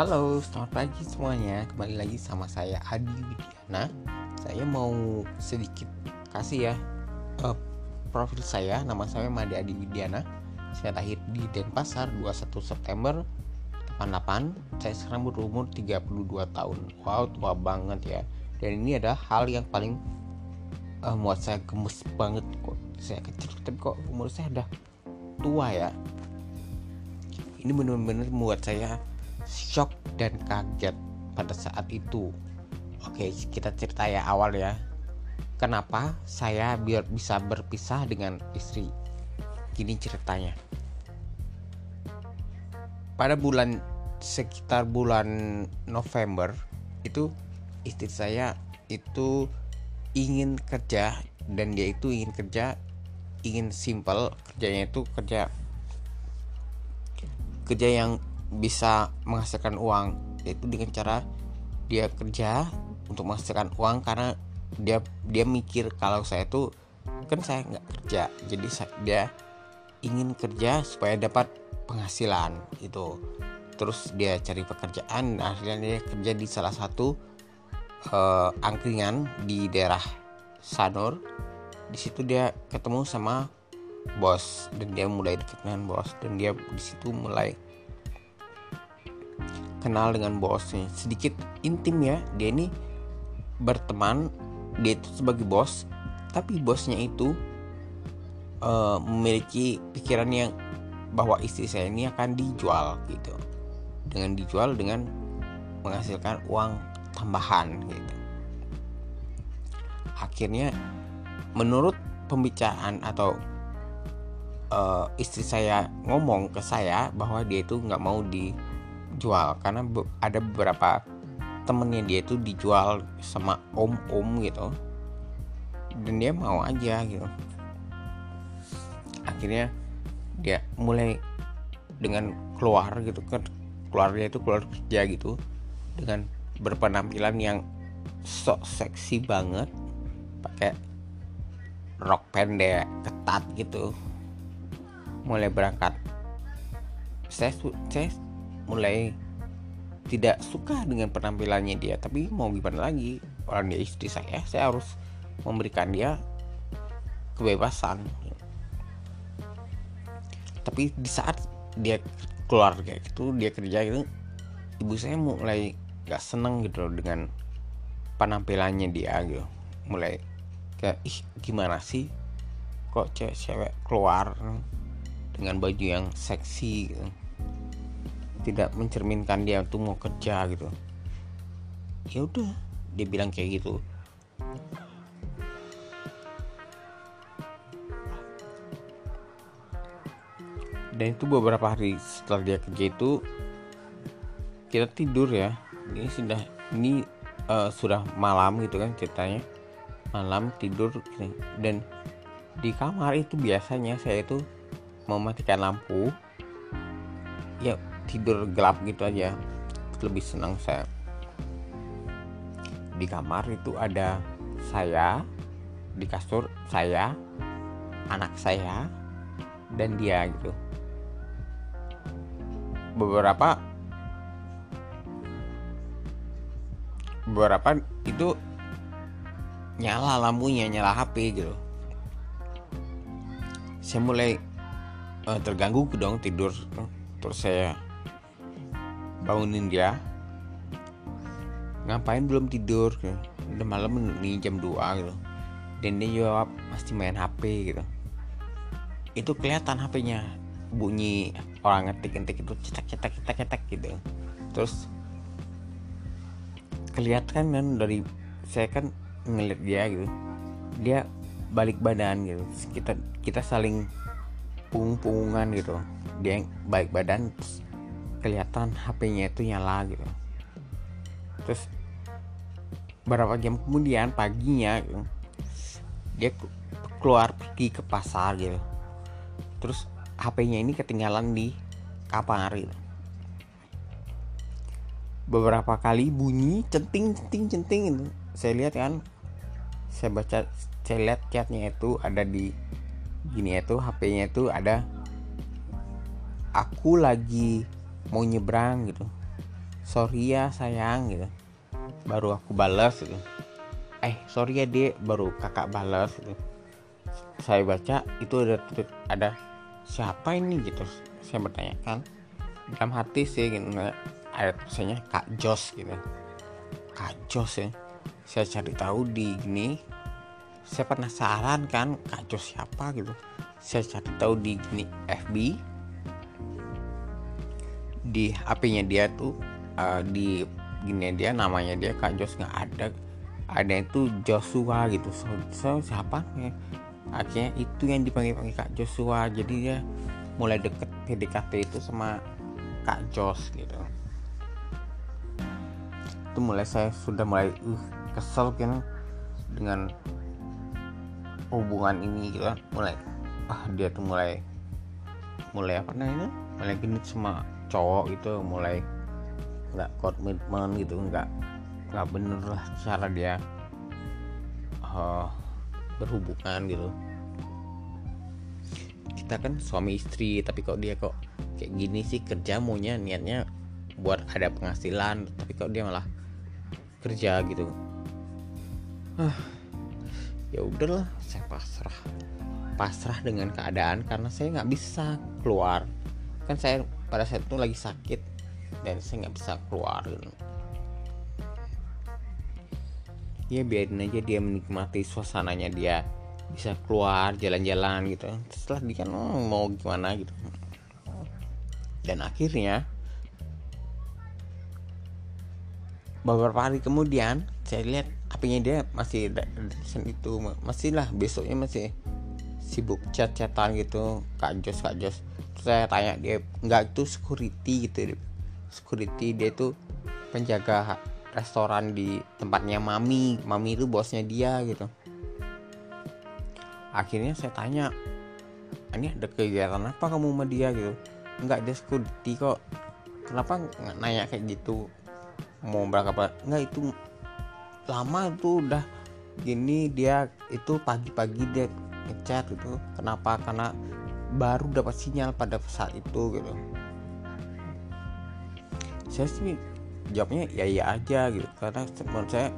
Halo, selamat pagi semuanya. Kembali lagi sama saya Adi Widiana. Saya mau sedikit kasih ya uh, profil saya. Nama saya Made Adi Widiana. Saya lahir di Denpasar 21 September 88. Saya sekarang berumur 32 tahun. Wow, tua banget ya. Dan ini adalah hal yang paling uh, membuat saya gemes banget kok. Saya kecil tapi kok umur saya udah tua ya. Ini benar-benar membuat saya shock dan kaget pada saat itu. Oke, kita cerita ya awal ya. Kenapa saya biar bisa berpisah dengan istri? Gini ceritanya. Pada bulan sekitar bulan November itu istri saya itu ingin kerja dan dia itu ingin kerja ingin simple kerjanya itu kerja kerja yang bisa menghasilkan uang yaitu dengan cara dia kerja untuk menghasilkan uang karena dia dia mikir kalau saya tuh kan saya nggak kerja jadi dia ingin kerja supaya dapat penghasilan itu terus dia cari pekerjaan akhirnya dia kerja di salah satu uh, angkringan di daerah Sanur. Di situ dia ketemu sama bos dan dia mulai dekat dengan bos dan dia di situ mulai kenal dengan bosnya sedikit intim ya dia ini berteman dia itu sebagai bos tapi bosnya itu uh, memiliki pikiran yang bahwa istri saya ini akan dijual gitu. Dengan dijual dengan menghasilkan uang tambahan gitu. Akhirnya menurut pembicaraan atau uh, istri saya ngomong ke saya bahwa dia itu nggak mau di jual karena ada beberapa temennya dia itu dijual sama om-om gitu. Dan dia mau aja gitu. Akhirnya dia mulai dengan keluar gitu kan keluarnya itu keluar kerja gitu dengan berpenampilan yang sok seksi banget pakai rok pendek ketat gitu. Mulai berangkat. Saya saya mulai tidak suka dengan penampilannya dia tapi mau gimana lagi? Orang dia istri saya saya harus memberikan dia kebebasan. Tapi di saat dia keluar kayak gitu dia kerja gitu ibu saya mulai gak seneng gitu loh dengan penampilannya dia gitu. Mulai kayak ih gimana sih? Kok cewek-cewek keluar dengan baju yang seksi gitu tidak mencerminkan dia untuk mau kerja gitu. Ya udah dia bilang kayak gitu. Dan itu beberapa hari setelah dia kerja itu kita tidur ya. Ini sudah ini uh, sudah malam gitu kan ceritanya. Malam tidur dan di kamar itu biasanya saya itu mematikan lampu tidur gelap gitu aja. Lebih senang saya. Di kamar itu ada saya di kasur saya anak saya dan dia gitu. Beberapa beberapa itu nyala lampunya nyala HP gitu. Saya mulai uh, terganggu dong tidur. Terus saya bangunin dia. Ngapain belum tidur gitu. udah malam nih jam 2 gitu. Dan dia jawab pasti main HP gitu. Itu kelihatan HP-nya bunyi orang ngetik-ngetik itu cetak-cetak cetak-cetak gitu. Terus kelihatan kan dari saya kan ngeliat dia gitu. Dia balik badan gitu. Kita kita saling punggung-punggungan gitu. Dia yang balik badan kelihatan HP-nya itu nyala gitu. Terus beberapa jam kemudian paginya gitu, dia keluar pergi ke pasar gitu. Terus HP-nya ini ketinggalan di kamar gitu. Beberapa kali bunyi centing centing centing gitu. Saya lihat kan saya baca saya lihat chatnya itu ada di gini itu HP-nya itu ada aku lagi mau nyebrang gitu. Sorry ya sayang gitu. Baru aku balas gitu. Eh sorry ya dek baru kakak balas gitu. Saya baca itu ada ada siapa ini? Gitu. Saya bertanya kan? Dalam hati sih gitu. Ada tulisannya kak Jos gitu. Kak Jos ya? Saya cari tahu di gini. Saya penasaran kan kak Jos siapa gitu. Saya cari tahu di gini FB di HP-nya dia tuh uh, di gini dia namanya dia kak Jos nggak ada. Ada itu Joshua gitu. So, so siapa? Ya. Akhirnya itu yang dipanggil panggil kak Joshua. Jadi dia mulai deket PDKT itu sama kak Jos gitu. Itu mulai saya sudah mulai uh kesel kan dengan hubungan ini gitu kan. mulai ah dia tuh mulai mulai apa namanya? Mulai genit sama cowok itu mulai nggak komitmen gitu nggak nggak bener lah cara dia uh, berhubungan gitu. Kita kan suami istri tapi kok dia kok kayak gini sih kerja maunya niatnya buat ada penghasilan tapi kok dia malah kerja gitu. Ah ya udahlah saya pasrah pasrah dengan keadaan karena saya nggak bisa keluar. Kan saya pada saat itu lagi sakit dan saya nggak bisa keluar gitu. Ya biarin aja dia menikmati suasananya dia bisa keluar jalan-jalan gitu. Setelah dia kan oh, mau gimana gitu. Dan akhirnya beberapa hari kemudian saya lihat apinya dia masih itu masih lah besoknya masih sibuk chat-chatan gitu kak Jos kak Jos. Terus saya tanya dia nggak itu security gitu security dia tuh penjaga restoran di tempatnya mami. Mami itu bosnya dia gitu. Akhirnya saya tanya ini ada kegiatan apa kamu sama dia? Gitu. Enggak dia security kok. Kenapa nggak nanya kayak gitu? Mau berapa enggak itu lama itu udah gini dia itu pagi-pagi dia ngechat gitu. Kenapa? Karena baru dapat sinyal pada saat itu gitu. Saya sih jawabnya ya ya aja gitu. Karena menurut saya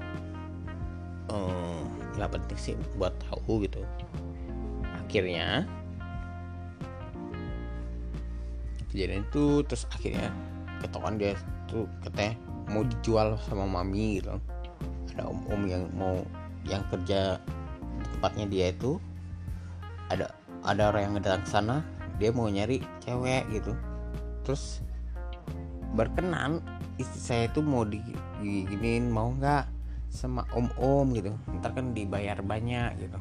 hmm, penting sih buat tahu gitu. Akhirnya kejadian itu terus akhirnya ketahuan dia tuh katanya mau dijual sama mami gitu. Ada om om yang mau yang kerja tempatnya dia itu ada ada orang yang datang sana dia mau nyari cewek gitu. Terus berkenan istri saya itu mau diginin mau nggak sama om-om gitu. Ntar kan dibayar banyak gitu.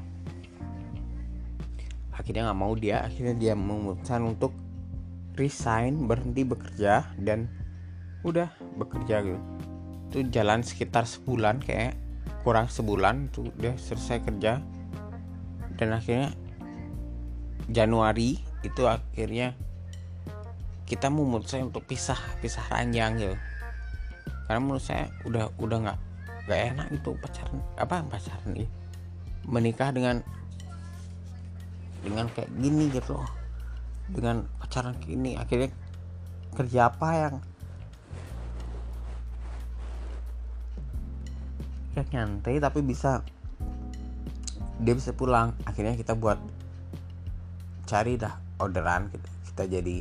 Akhirnya nggak mau dia akhirnya dia memutuskan untuk resign berhenti bekerja dan udah bekerja gitu. Itu jalan sekitar sebulan kayak kurang sebulan tuh dia selesai kerja. Dan akhirnya Januari itu akhirnya kita memutuskan untuk pisah pisah ranjang gitu. Karena menurut saya udah udah nggak nggak enak itu pacaran apa pacaran nih menikah dengan dengan kayak gini gitu dengan pacaran gini akhirnya kerja apa yang kayak nyantai tapi bisa dia bisa pulang. Akhirnya kita buat cari dah orderan kita, kita jadi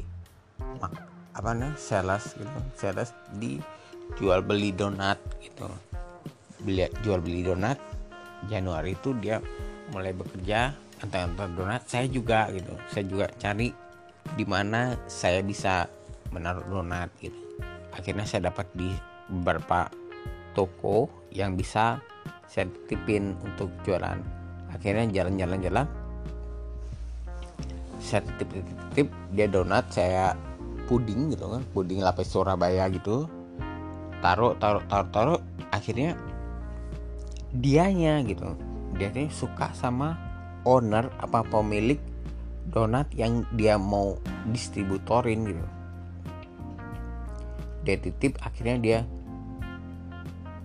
apa nih sales gitu. Sales di jual beli donat gitu. Beli jual beli donat Januari itu dia mulai bekerja antar-antar donat. Saya juga gitu saya juga cari di mana saya bisa menaruh donat gitu. Akhirnya saya dapat di beberapa toko yang bisa saya titipin untuk jualan. Akhirnya jalan-jalan-jalan saya titip-titip dia donat saya puding gitu kan puding lapis Surabaya gitu. Taruh taruh taruh taruh akhirnya dianya gitu. Dia tuh suka sama owner apa pemilik donat yang dia mau distributorin gitu. Dia titip akhirnya dia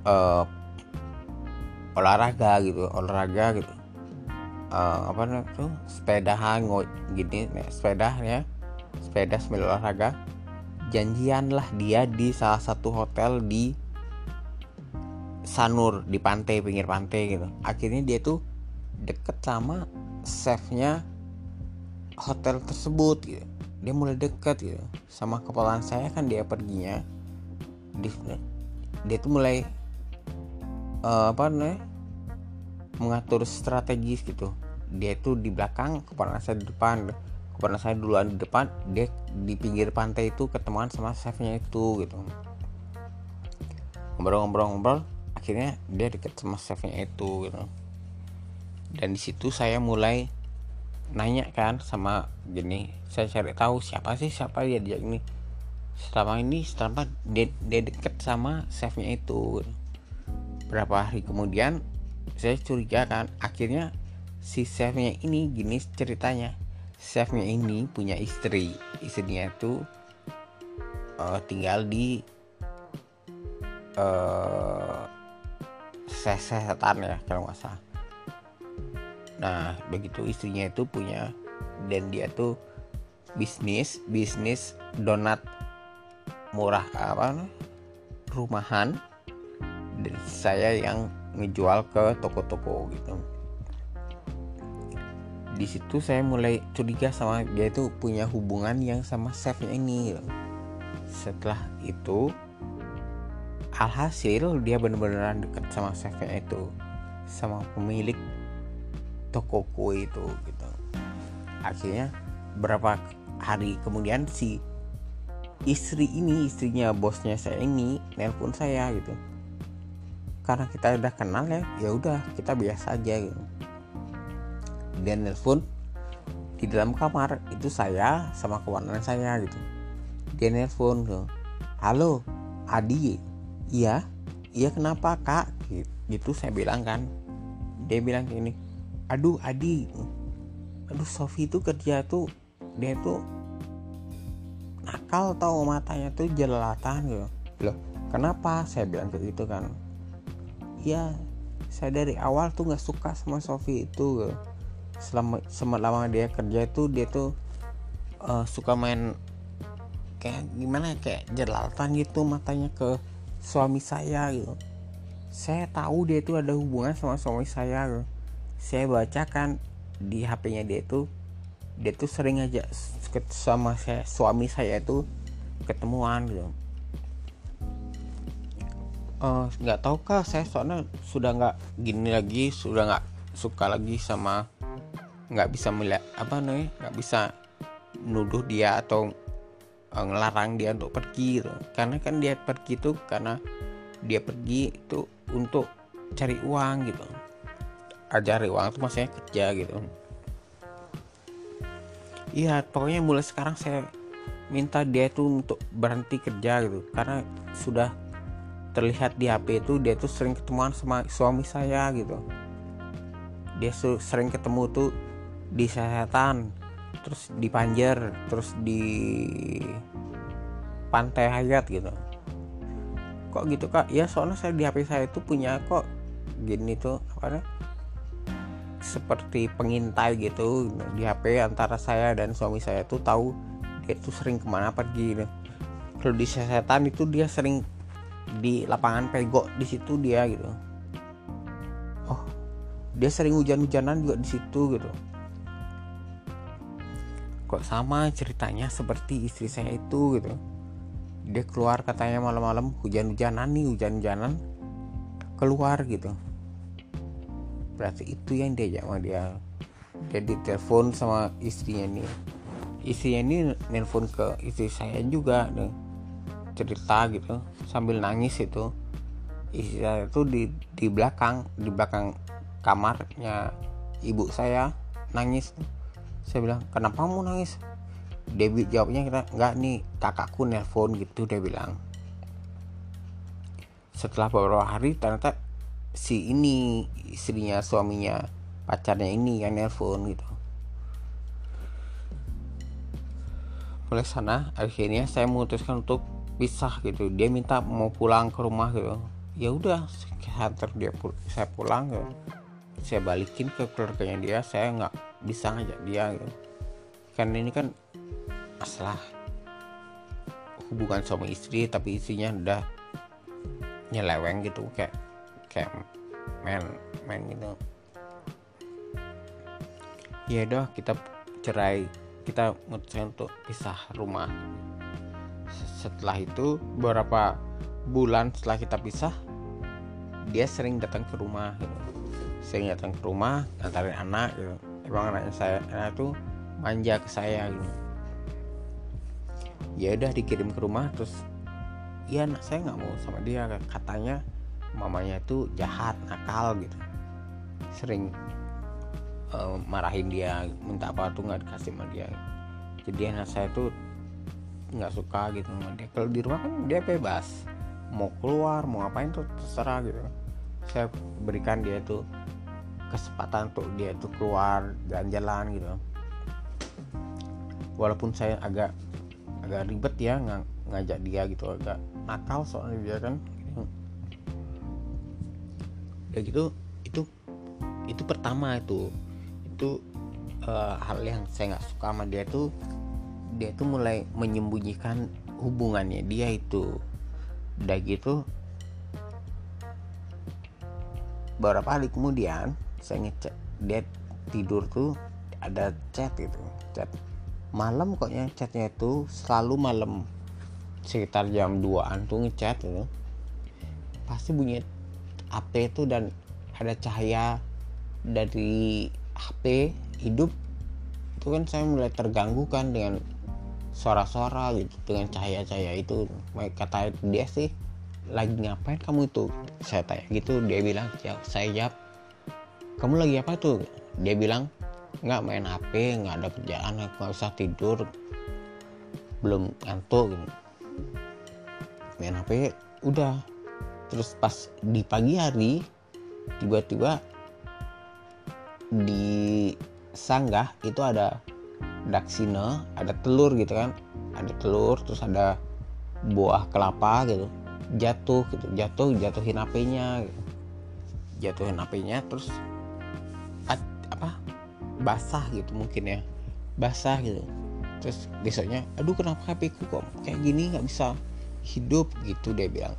uh, olahraga gitu olahraga gitu uh, apa namanya tuh sepedahan gini sepeda ya sepeda sambil olahraga. Janjian lah dia di salah satu hotel di Sanur di pantai pinggir pantai gitu. Akhirnya dia tuh deket sama chefnya hotel tersebut gitu. Dia mulai deket gitu sama kepalaan saya kan dia perginya. Dia, dia tuh mulai uh, apa nih mengatur strategis gitu dia tuh di belakang kepala saya di depan. Kepala saya duluan di depan dia di pinggir pantai itu ketemuan sama chefnya itu gitu. Ngobrol-ngobrol-ngobrol akhirnya dia deket sama chefnya itu gitu. Dan di situ saya mulai nanya kan sama gini saya cari tahu siapa sih siapa dia? Dia ini selama ini selama dia, dia deket sama chefnya itu. Berapa hari kemudian saya curiga kan akhirnya si chefnya ini gini ceritanya. Chefnya ini punya istri. Istrinya itu uh, tinggal di uh, sesetan ya kalau nggak salah. Nah begitu istrinya itu punya dan dia tuh bisnis bisnis donat murah apa rumahan. Dan saya yang ngejual ke toko-toko gitu di situ saya mulai curiga sama dia itu punya hubungan yang sama chefnya ini gitu. setelah itu alhasil dia bener-beneran deket sama chefnya itu sama pemilik toko kue itu gitu. Akhirnya berapa hari kemudian si istri ini istrinya bosnya saya ini nelpon saya gitu. Karena kita udah kenal ya ya udah kita biasa aja gitu dia nelpon di dalam kamar itu saya sama kawanan saya gitu. Dia nelpon gitu. Halo Adi iya. Iya kenapa kak? Gitu saya bilang kan. Dia bilang gini aduh Adi aduh Sofi itu kerja tuh dia tuh nakal tau matanya tuh jelalatan gitu. Loh kenapa? Saya bilang kayak gitu kan. Iya saya dari awal tuh nggak suka sama Sofi itu gitu. Selama selama dia kerja itu dia tuh uh, suka main kayak gimana ya, kayak jelalatan gitu matanya ke suami saya gitu saya tahu dia itu ada hubungan sama suami saya gitu. saya bacakan di HP-nya dia itu dia tuh sering aja sama saya suami saya itu ketemuan gitu eh, nggak uh, tahu kah saya soalnya sudah nggak gini lagi sudah nggak suka lagi sama nggak bisa melihat apa nih nggak bisa nuduh dia atau Eh, ngelarang dia untuk pergi gitu. karena kan dia pergi itu karena dia pergi itu untuk cari uang gitu. Cari uang itu maksudnya kerja gitu. Iya pokoknya mulai sekarang saya minta dia itu untuk berhenti kerja gitu. Karena sudah terlihat di HP itu dia tuh sering ketemuan sama suami saya gitu. Dia sering ketemu tuh di setan terus di Panjer terus di Pantai Hayat gitu. Kok gitu kak? Ya soalnya saya di HP saya itu punya kok gini tuh apa seperti pengintai gitu di HP antara saya dan suami saya tuh tahu dia tuh sering ke mana pergi gitu. kalau di setan itu dia sering di lapangan pego di situ dia gitu. Oh dia sering hujan-hujanan juga di situ gitu kok sama ceritanya seperti istri saya itu gitu. Dia keluar katanya malam-malam hujan-hujanan nih hujan-hujanan keluar gitu. Berarti itu yang dia sama dia. Dia ditelepon sama istrinya nih. Istrinya ini nelpon ke istri saya juga nih. Cerita gitu. Sambil nangis itu. Istri saya itu di di belakang di belakang kamarnya ibu saya nangis saya bilang kenapa kamu nangis? Debbie jawabnya nggak nih kakakku nelpon gitu dia bilang. Setelah beberapa hari ternyata si ini istrinya suaminya pacarnya ini yang nelpon gitu. Oleh sana akhirnya saya memutuskan untuk pisah gitu. Dia minta mau pulang ke rumah gitu. Ya udah saya dia pul saya pulang gitu saya balikin ke keluarganya dia saya nggak bisa ngajak dia gitu. kan ini kan masalah hubungan suami istri tapi istrinya udah nyeleweng gitu kayak kayak main main gitu ya udah kita cerai kita memutuskan untuk pisah rumah setelah itu beberapa bulan setelah kita pisah dia sering datang ke rumah gitu. Sering datang ke rumah ngantarin anak gitu. emang anaknya saya anak itu manja ke saya gitu. Ya udah dikirim ke rumah terus ya anak saya nggak mau sama dia. Katanya mamanya itu jahat nakal gitu. Sering uh, marahin dia minta apa tuh nggak dikasih sama dia. Jadi anak saya tuh nggak suka gitu sama dia. Kalau di rumah kan dia bebas. Mau keluar mau ngapain tuh terserah gitu. Saya berikan dia tuh kesempatan untuk dia tuh keluar jalan-jalan gitu. Walaupun saya agak agak ribet ya ng ngajak dia gitu agak nakal soalnya dia kan. Ya gitu itu itu pertama itu. Itu uh, hal yang saya nggak suka sama dia tuh dia tuh mulai menyembunyikan hubungannya dia itu. Udah gitu beberapa hari kemudian saya ngecek dia tidur tuh ada chat gitu chat. Malam koknya chatnya itu selalu malam. Sekitar jam 2an tuh ngechat gitu. Pasti bunyi HP itu dan ada cahaya dari HP hidup. Itu kan saya mulai terganggu kan dengan suara-suara gitu dengan cahaya-cahaya itu. Kata dia sih lagi ngapain kamu itu? Saya tanya gitu dia bilang ya, saya jawab kamu lagi apa tuh? Dia bilang nggak main HP nggak ada kerjaan nggak usah tidur. Belum ngantuk gitu. Main HP udah. Terus pas di pagi hari tiba-tiba di sanggah itu ada daksina ada telur gitu kan. Ada telur terus ada buah kelapa gitu. Jatuh gitu jatuh jatuhin HP-nya gitu. jatuhin HP-nya terus apa basah gitu mungkin ya. Basah gitu. Terus besoknya aduh kenapa HP ku kok kayak gini nggak bisa hidup? Gitu dia bilang.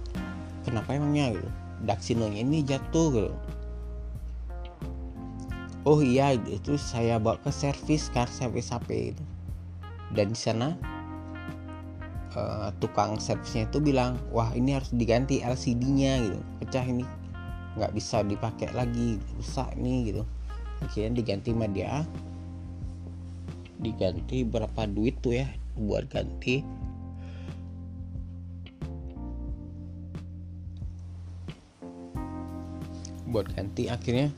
Kenapa emangnya? Gitu. Daksinonya ini jatuh gitu. Oh iya itu saya bawa ke servis car service HP itu dan di sana uh, tukang servisnya itu bilang wah ini harus diganti LCD-nya gitu. Pecah ini nggak bisa dipakai lagi rusak nih gitu akhirnya diganti sama dia diganti berapa duit tuh ya buat ganti? Buat ganti akhirnya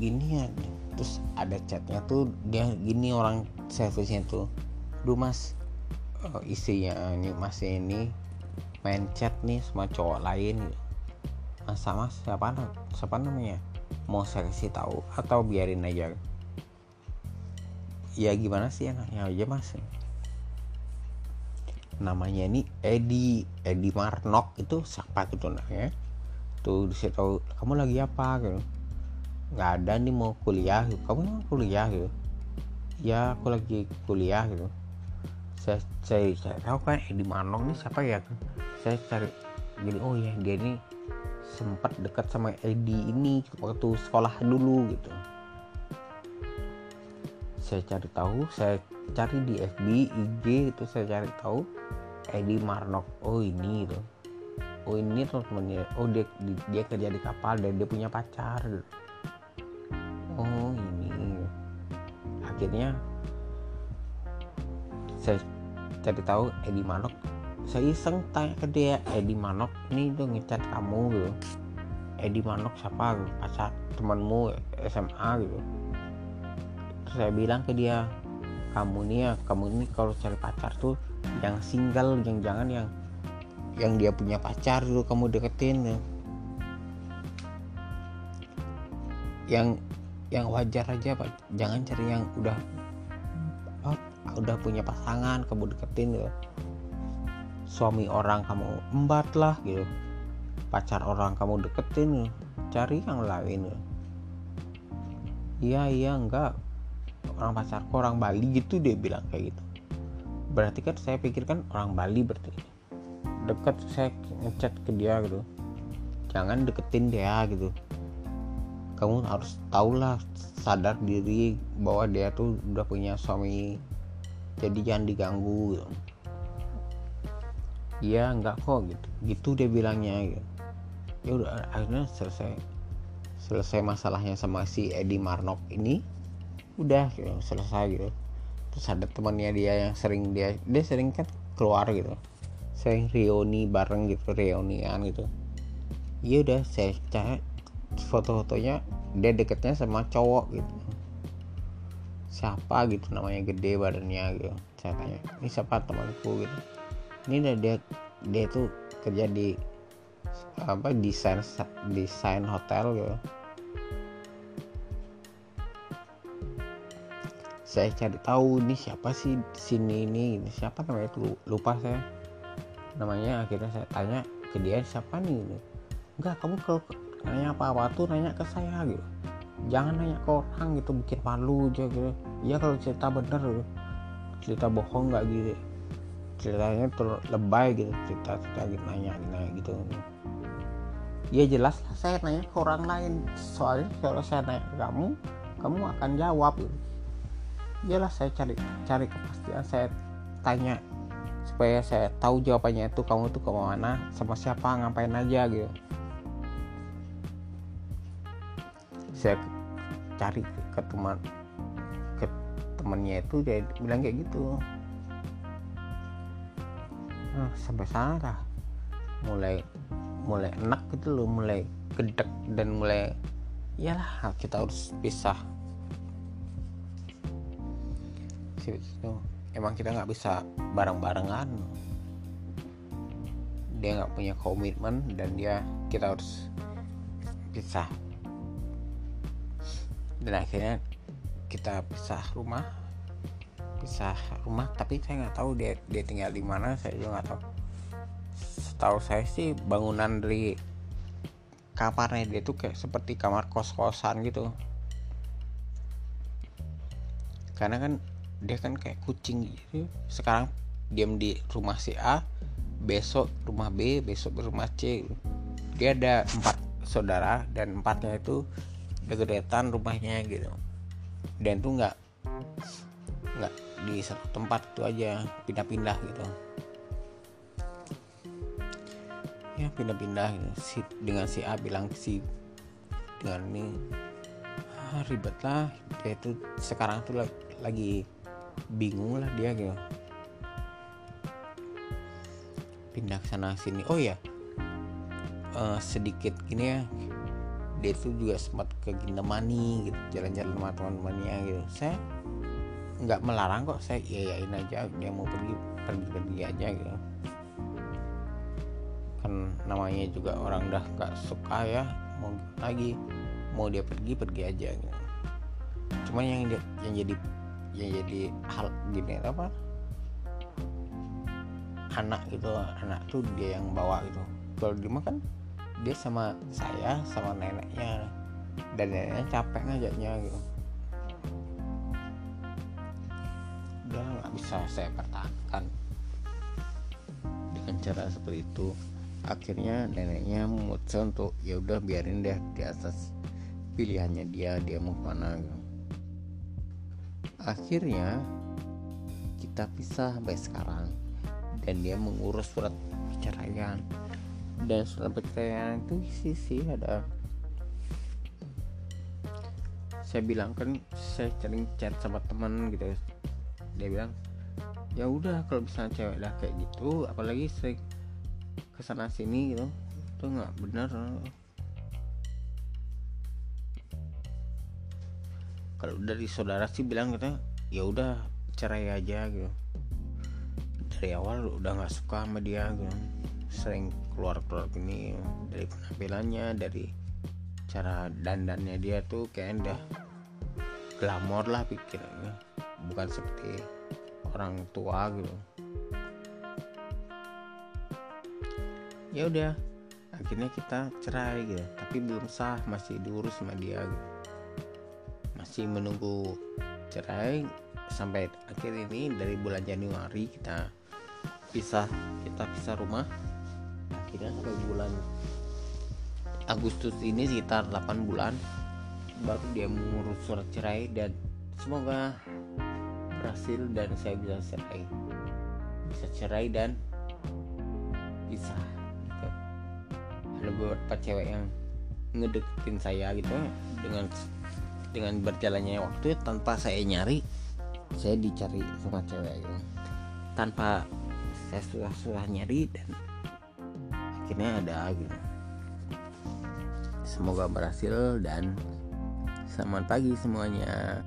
gini ya? Terus ada chatnya tuh dia gini orang servisnya tuh. Duh mas. Uh, isinya ini mas ini main chat nih sama cowok lain. Mas sama siapa siapa namanya mau saya kasih tahu atau biarin aja? Ya gimana sih anaknya aja mas? Namanya ini Edi Edi Marnok. Itu siapa gitu namanya tuh di situ kamu lagi apa? Gitu. Nggak ada nih mau kuliah. Gitu. kamu mau kuliah? Gitu. Ya aku lagi kuliah. Gitu. Saya saya, saya tahu kan Edi Manong nih siapa ya? Saya cari jadi oh ya dia ini sempat dekat sama Edi ini waktu sekolah dulu gitu. Saya cari tahu saya cari di FB IG itu saya cari tahu Edi Marnok. Oh ini gitu. Oh ini teman-temannya oh dia dia kerja di kapal dan dia punya pacar. Oh ini. Akhirnya saya cari tahu Edi Manok saya iseng tanya ke dia Edi Manok. Ini tuh ngecat kamu gitu. Edi Manok siapa gitu? Pacar temanmu SMA gitu. Terus saya bilang ke dia kamu nih ya kamu ini kalau cari pacar tuh yang single yang jangan yang yang dia punya pacar dulu kamu deketin ya. yang yang wajar aja pak. Jangan cari yang udah oh, udah punya pasangan kamu deketin gitu suami orang kamu embat lah gitu. Pacar orang kamu deketin cari yang lain. Iya iya enggak. Orang pacarku orang Bali gitu dia bilang kayak gitu. Berarti kan saya pikirkan orang Bali berarti. Dekat saya ngechat ke dia gitu. Jangan deketin dia gitu. Kamu harus tahulah sadar diri bahwa dia tuh udah punya suami jadi jangan diganggu gitu. Iya enggak kok gitu. Gitu dia bilangnya gitu. Ya udah akhirnya selesai selesai masalahnya sama si Edi Marnok ini udah gitu, selesai gitu. Terus ada temannya dia yang sering dia dia sering kan keluar gitu. Sering reuni bareng gitu reunian gitu. Iya udah saya cari foto-fotonya dia deketnya sama cowok gitu. Siapa? gitu namanya gede badannya gitu. Saya tanya ini siapa temanku? gitu ini udah dia dia tuh kerja di apa desain desain hotel gitu. Saya cari tahu ini siapa sih sini ini siapa namanya itu lupa saya. Namanya akhirnya saya tanya ke dia siapa nih gitu. enggak kamu kalau nanya apa apa tuh nanya ke saya gitu. Jangan nanya ke orang gitu bikin malu aja gitu. Ya kalau cerita bener gitu. Cerita bohong nggak gitu ceritanya tuh lebay gitu cerita cerita gitu nanya nanya gitu. Ya jelas lah saya nanya ke orang lain. Soalnya kalau saya nanya ke kamu kamu akan jawab gitu. Jelas saya cari cari kepastian saya tanya supaya saya tahu jawabannya itu kamu tuh ke mana sama siapa ngapain aja gitu. Saya cari ke teman ke temannya itu dia bilang kayak gitu nah, sampai sana mulai mulai enak gitu loh mulai gedek dan mulai iyalah kita harus pisah. Itu emang kita nggak bisa bareng-barengan. Dia nggak punya komitmen dan dia kita harus pisah. Dan akhirnya kita pisah rumah pisah rumah tapi saya nggak tahu dia dia tinggal di mana saya juga nggak tahu. Setahu saya sih bangunan dari kamarnya dia tuh kayak seperti kamar kos kosan gitu. Karena kan dia kan kayak kucing gitu. Sekarang diam di rumah si A besok rumah B besok rumah C. Dia ada empat saudara dan empatnya itu degedetan rumahnya gitu. Dan tuh nggak di satu tempat itu aja pindah-pindah gitu. Ya pindah-pindah gitu. si dengan si A bilang si dengan ini ah, ribet lah dia itu sekarang tuh lagi bingung lah dia gitu. Pindah ke sana sini. Oh ya uh, sedikit gini ya dia itu juga sempat ke Gindemani gitu jalan-jalan sama teman-temannya gitu. Saya nggak melarang kok saya iyain aja dia mau pergi pergi pergi aja gitu. Kan namanya juga orang dah nggak suka ya mau lagi mau dia pergi pergi aja gitu. Cuma yang dia, yang jadi yang jadi hal gini apa? Anak gitu anak tuh dia yang bawa gitu. Kalau di kan dia sama saya sama neneknya dan neneknya capek ngajaknya gitu udah nggak bisa saya pertahankan dengan cara seperti itu akhirnya neneknya memutuskan untuk ya udah biarin deh di atas pilihannya dia dia mau mana gitu. akhirnya kita pisah sampai sekarang. Dan dia mengurus surat perceraian. Dan setelah perceraian itu sih ada saya bilang kan saya sering chat sama teman gitu dia bilang ya udah kalau misalnya cewek lah kayak gitu apalagi sering ke sana sini gitu itu nggak benar. Kalau dari saudara sih bilang gitu ya udah cerai aja gitu. Dari awal udah nggak suka sama dia gitu. Sering keluar-keluar gini dari penampilannya dari cara dandannya dia tuh kayak udah glamor lah pikirnya bukan seperti orang tua gitu. Ya udah akhirnya kita cerai gitu. Tapi belum sah masih diurus sama dia gitu. masih menunggu cerai sampai akhir ini dari bulan Januari kita pisah kita pisah rumah. Akhirnya sampai bulan Agustus ini sekitar 8 bulan baru dia mengurus surat cerai dan semoga berhasil dan saya bisa cerai bisa cerai dan bisa gitu. ada beberapa cewek yang ngedeketin saya gitu dengan dengan berjalannya waktu tanpa saya nyari saya dicari sama cewek gitu. tanpa saya susah-susah nyari dan akhirnya ada gitu semoga berhasil dan selamat pagi semuanya